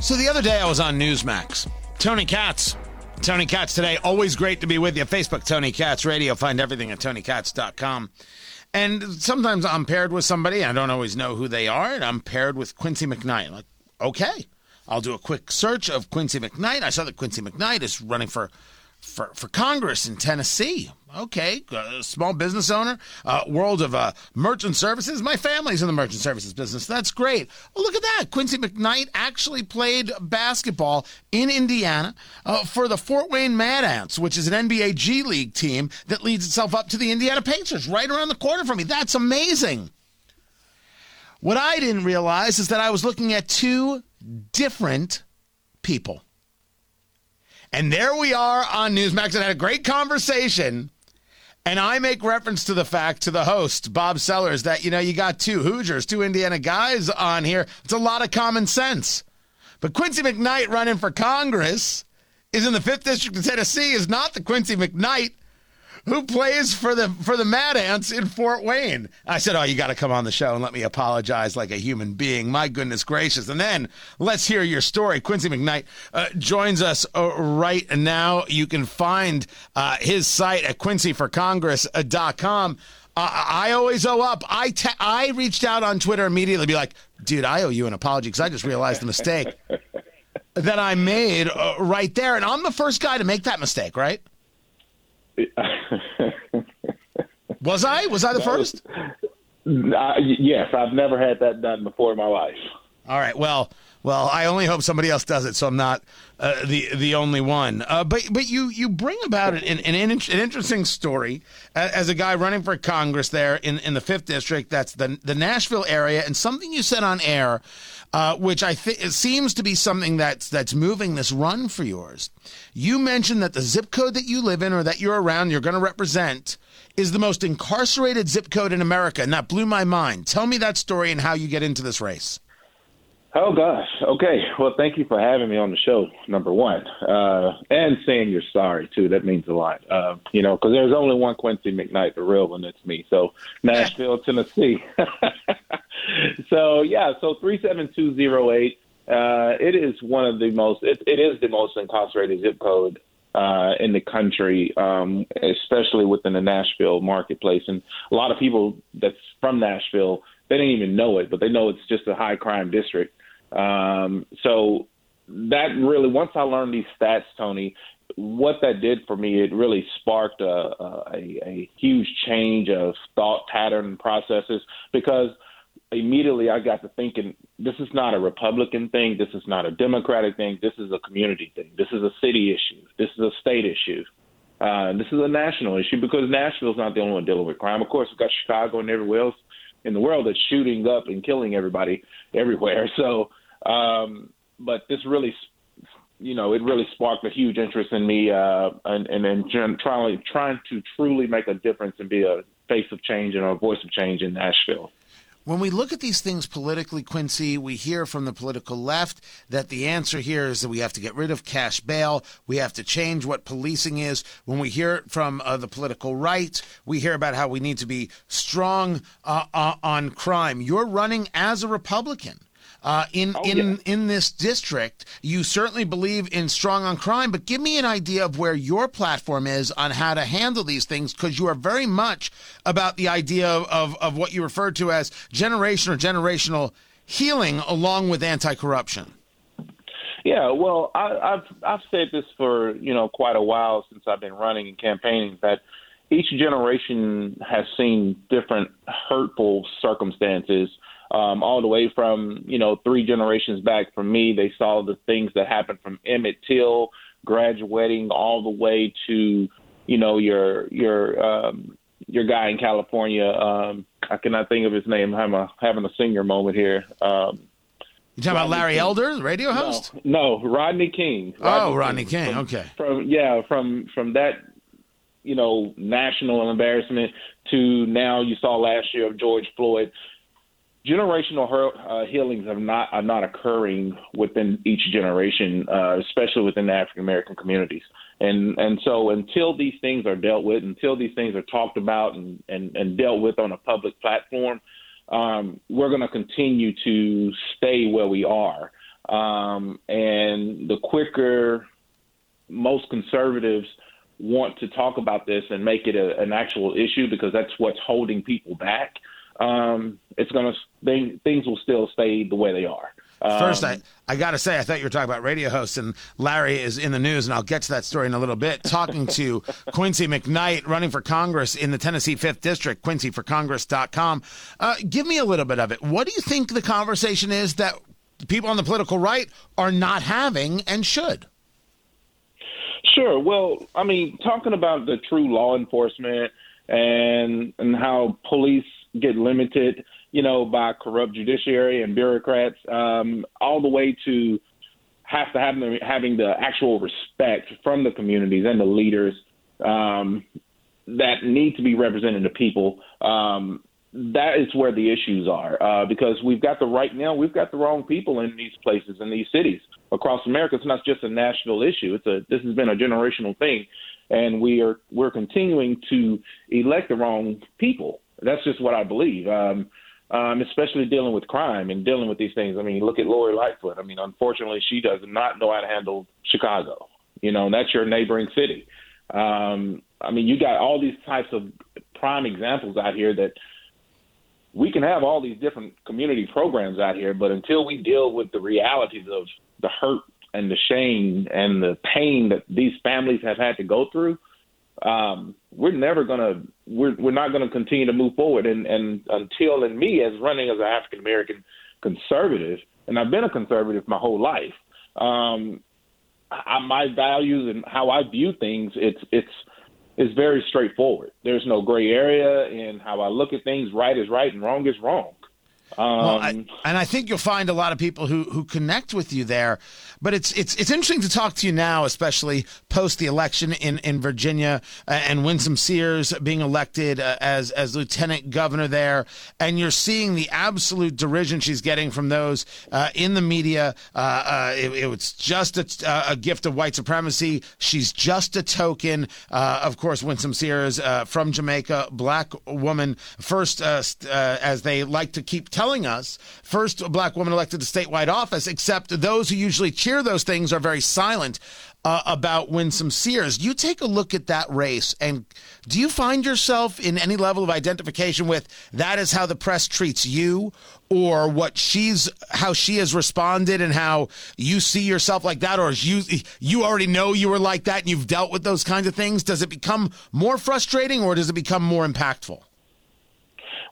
So the other day I was on Newsmax. Tony Katz. Tony Katz today. Always great to be with you. Facebook, Tony Katz Radio. Find everything at tonykatz.com. And sometimes I'm paired with somebody. I don't always know who they are. And I'm paired with Quincy McKnight. Like, okay, I'll do a quick search of Quincy McKnight. I saw that Quincy McKnight is running for for, for Congress in Tennessee. Okay, uh, small business owner, uh, world of uh, merchant services. My family's in the merchant services business. That's great. Oh, look at that. Quincy McKnight actually played basketball in Indiana uh, for the Fort Wayne Mad Ants, which is an NBA G League team that leads itself up to the Indiana Pacers right around the corner from me. That's amazing. What I didn't realize is that I was looking at two different people. And there we are on Newsmax and had a great conversation. And I make reference to the fact to the host, Bob Sellers, that, you know, you got two Hoosiers, two Indiana guys on here. It's a lot of common sense. But Quincy McKnight running for Congress is in the 5th District of Tennessee is not the Quincy McKnight who plays for the for the Mad Ants in Fort Wayne. I said, "Oh, you got to come on the show and let me apologize like a human being." My goodness gracious! And then let's hear your story. Quincy McKnight uh, joins us uh, right now. You can find uh, his site at quincyforcongress.com. Uh, I always owe up. I I reached out on Twitter immediately, be like, "Dude, I owe you an apology because I just realized the mistake." that I made uh, right there. And I'm the first guy to make that mistake, right? was I? Was I the that first? Was, uh, yes, I've never had that done before in my life. All right. Well, well, I only hope somebody else does it, so I'm not uh, the the only one. Uh, but but you you bring about it an, an, an, interesting story as a guy running for Congress there in, in the fifth district. That's the the Nashville area, and something you said on air, uh, which I think seems to be something that's that's moving this run for yours. You mentioned that the zip code that you live in or that you're around, you're going to represent, is the most incarcerated zip code in America, and that blew my mind. Tell me that story and how you get into this race. Oh gosh. Okay. Well, thank you for having me on the show. Number one, uh, and saying you're sorry too. That means a lot. Uh, you know, because there's only one Quincy McKnight, the real one. It's me. So Nashville, Tennessee. so yeah. So three seven two zero eight. Uh, it is one of the most. It, it is the most incarcerated zip code uh, in the country, um, especially within the Nashville marketplace. And a lot of people that's from Nashville, they didn't even know it, but they know it's just a high crime district. Um, so that really, once I learned these stats, Tony, what that did for me, it really sparked a, a, a huge change of thought pattern processes because immediately I got to thinking this is not a Republican thing, this is not a Democratic thing, this is a community thing, this is a city issue, this is a state issue. Uh, this is a national issue because Nashville's not the only one dealing with crime. Of course, we've got Chicago and everywhere else in the world that's shooting up and killing everybody everywhere. So um, but this really, you know, it really sparked a huge interest in me, uh, and and, trying trying to truly make a difference and be a face of change and a voice of change in Nashville. When we look at these things politically, Quincy, we hear from the political left that the answer here is that we have to get rid of cash bail. We have to change what policing is. When we hear it from uh, the political right, we hear about how we need to be strong uh, uh, on crime. You're running as a Republican. Uh, in oh, in yeah. in this district, you certainly believe in strong on crime, but give me an idea of where your platform is on how to handle these things, because you are very much about the idea of of what you refer to as generation or generational healing, along with anti-corruption. Yeah, well, I, I've I've said this for you know quite a while since I've been running and campaigning that each generation has seen different hurtful circumstances um, all the way from you know three generations back from me. They saw the things that happened from Emmett Till graduating all the way to you know your your um, your guy in California. Um, I cannot think of his name. I'm a, having a senior moment here. Um, you talking Rodney about Larry King. Elder, the radio host? No, no Rodney King. Oh, Rodney oh, Rodney King. King. From, okay. From yeah, from from that you know national embarrassment to now you saw last year of George Floyd generational uh, healings are not are not occurring within each generation, uh, especially within the African American communities. And and so until these things are dealt with, until these things are talked about and and, and dealt with on a public platform, um, we're going to continue to stay where we are. Um, and the quicker most conservatives want to talk about this and make it a, an actual issue because that's what's holding people back, um, it's going to things will still stay the way they are. Um, First, I, I got to say, I thought you were talking about radio hosts, and Larry is in the news, and I'll get to that story in a little bit. Talking to Quincy McKnight, running for Congress in the Tennessee 5th District, quincyforcongress.com. Uh, give me a little bit of it. What do you think the conversation is that people on the political right are not having and should? Sure. Well, I mean, talking about the true law enforcement and and how police get limited – you know, by corrupt judiciary and bureaucrats, um, all the way to have to have them having the actual respect from the communities and the leaders um, that need to be representing the people. Um, that is where the issues are uh, because we've got the right now we've got the wrong people in these places in these cities across America. It's not just a national issue. It's a this has been a generational thing, and we are we're continuing to elect the wrong people. That's just what I believe. Um, um, especially dealing with crime and dealing with these things. I mean, look at Lori Lightfoot. I mean, unfortunately, she does not know how to handle Chicago. You know, that's your neighboring city. Um, I mean, you got all these types of prime examples out here that we can have all these different community programs out here, but until we deal with the realities of the hurt and the shame and the pain that these families have had to go through, um, we're never gonna we're we're not gonna continue to move forward. And and until and me as running as an African American conservative, and I've been a conservative my whole life. Um, I, my values and how I view things, it's it's it's very straightforward. There's no gray area in how I look at things. Right is right and wrong is wrong. Um, well, I, um, and I think you'll find a lot of people who, who connect with you there. But it's it's it's interesting to talk to you now, especially post the election in, in Virginia uh, and Winsome Sears being elected uh, as as lieutenant governor there, and you're seeing the absolute derision she's getting from those uh, in the media. Uh, uh, it, it, was just a, a, gift of white supremacy. She's just a token. Uh, of course, Winsome Sears from Jamaica, black woman, first as they like to keep telling us, first black woman elected to statewide office, except those who usually cheer those things are very silent uh, about Winsome Sears. You take a look at that race, and do you find yourself in any level of identification with that is how the press treats you, or what she's how she has responded, and how you see yourself like that, or you you already know you were like that, and you've dealt with those kinds of things? Does it become more frustrating, or does it become more impactful?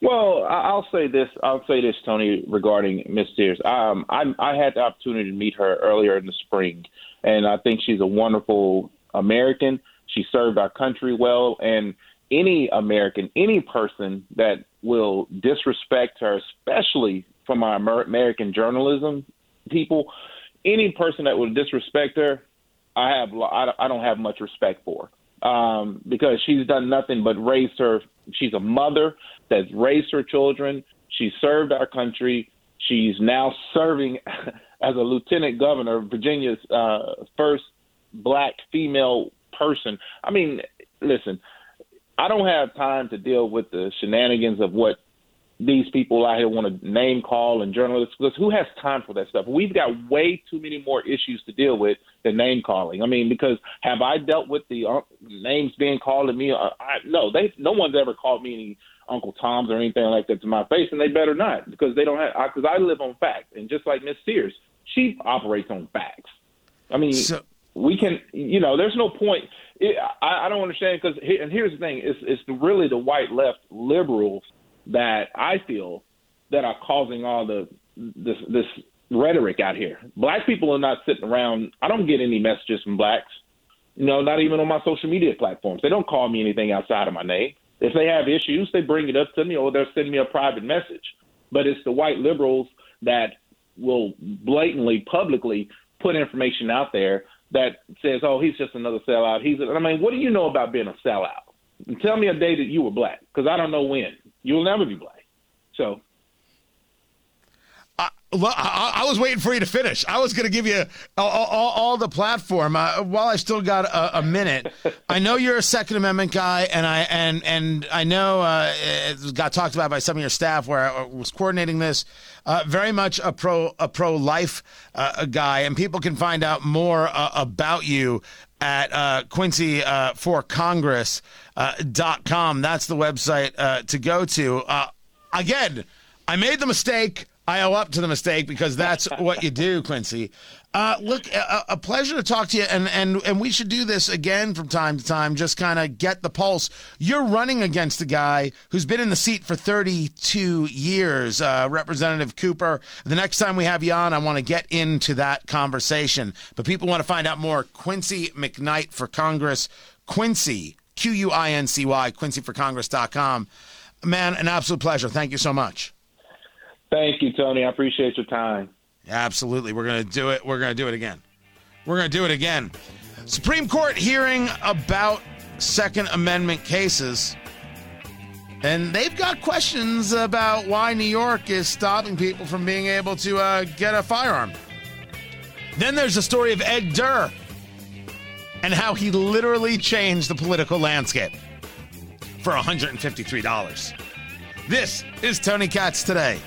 Well, I'll say this. I'll say this, Tony, regarding Miss Sears. Um, I, I had the opportunity to meet her earlier in the spring, and I think she's a wonderful American. She served our country well, and any American, any person that will disrespect her, especially from our American journalism people, any person that will disrespect her, I have I don't have much respect for um, because she's done nothing but raise her. She's a mother that's raised her children. She served our country. She's now serving as a lieutenant governor, of Virginia's uh, first black female person. I mean, listen, I don't have time to deal with the shenanigans of what these people out here want to name call and journalists because who has time for that stuff? We've got way too many more issues to deal with than name calling. I mean, because have I dealt with the uh, names being called to me? Uh, I, no, they no one's ever called me any Uncle Tom's or anything like that to my face, and they better not because they don't have because I, I live on facts, and just like Miss Sears, she operates on facts. I mean, so, we can, you know, there's no point. It, I, I don't understand because, and here's the thing: it's, it's really the white left liberals that I feel that are causing all the this this rhetoric out here. Black people are not sitting around. I don't get any messages from blacks. You know, not even on my social media platforms. They don't call me anything outside of my name. If they have issues, they bring it up to me or they'll send me a private message. But it's the white liberals that will blatantly, publicly put information out there that says, "Oh, he's just another sellout." He's. I mean, what do you know about being a sellout? Tell me a day that you were black, because I don't know when. You'll never be black. So I, I, was waiting for you to finish. I was going to give you all, all, all the platform. Uh, while I still got a, a, minute, I know you're a Second Amendment guy, and I and and I know uh, it got talked about by some of your staff where I was coordinating this. Uh, very much a pro a pro life uh, guy, and people can find out more uh, about you at uh, Quincy for Congress dot com. That's the website to go to. again, I made the mistake. I owe up to the mistake because that's what you do, Quincy. Uh, look, a, a, pleasure to talk to you, and, and, and we should do this again from time to time, just kind of get the pulse. You're running against a guy who's been in the seat for 32 years, uh, Representative Cooper. The next time we have you on, I want to get into that conversation. But people want to find out more. Quincy McKnight for Congress, Quincy, Q U I N C Y, quincyforcongress.com. Man, an absolute pleasure. Thank you so much. Thank you, Tony. I appreciate your time. Absolutely. We're going to do it. We're going to do it again. We're going to do it again. Supreme Court hearing about Second Amendment cases. And they've got questions about why New York is stopping people from being able to uh, get a firearm. Then there's the story of Ed Durr and how he literally changed the political landscape for $153. This is Tony Katz today.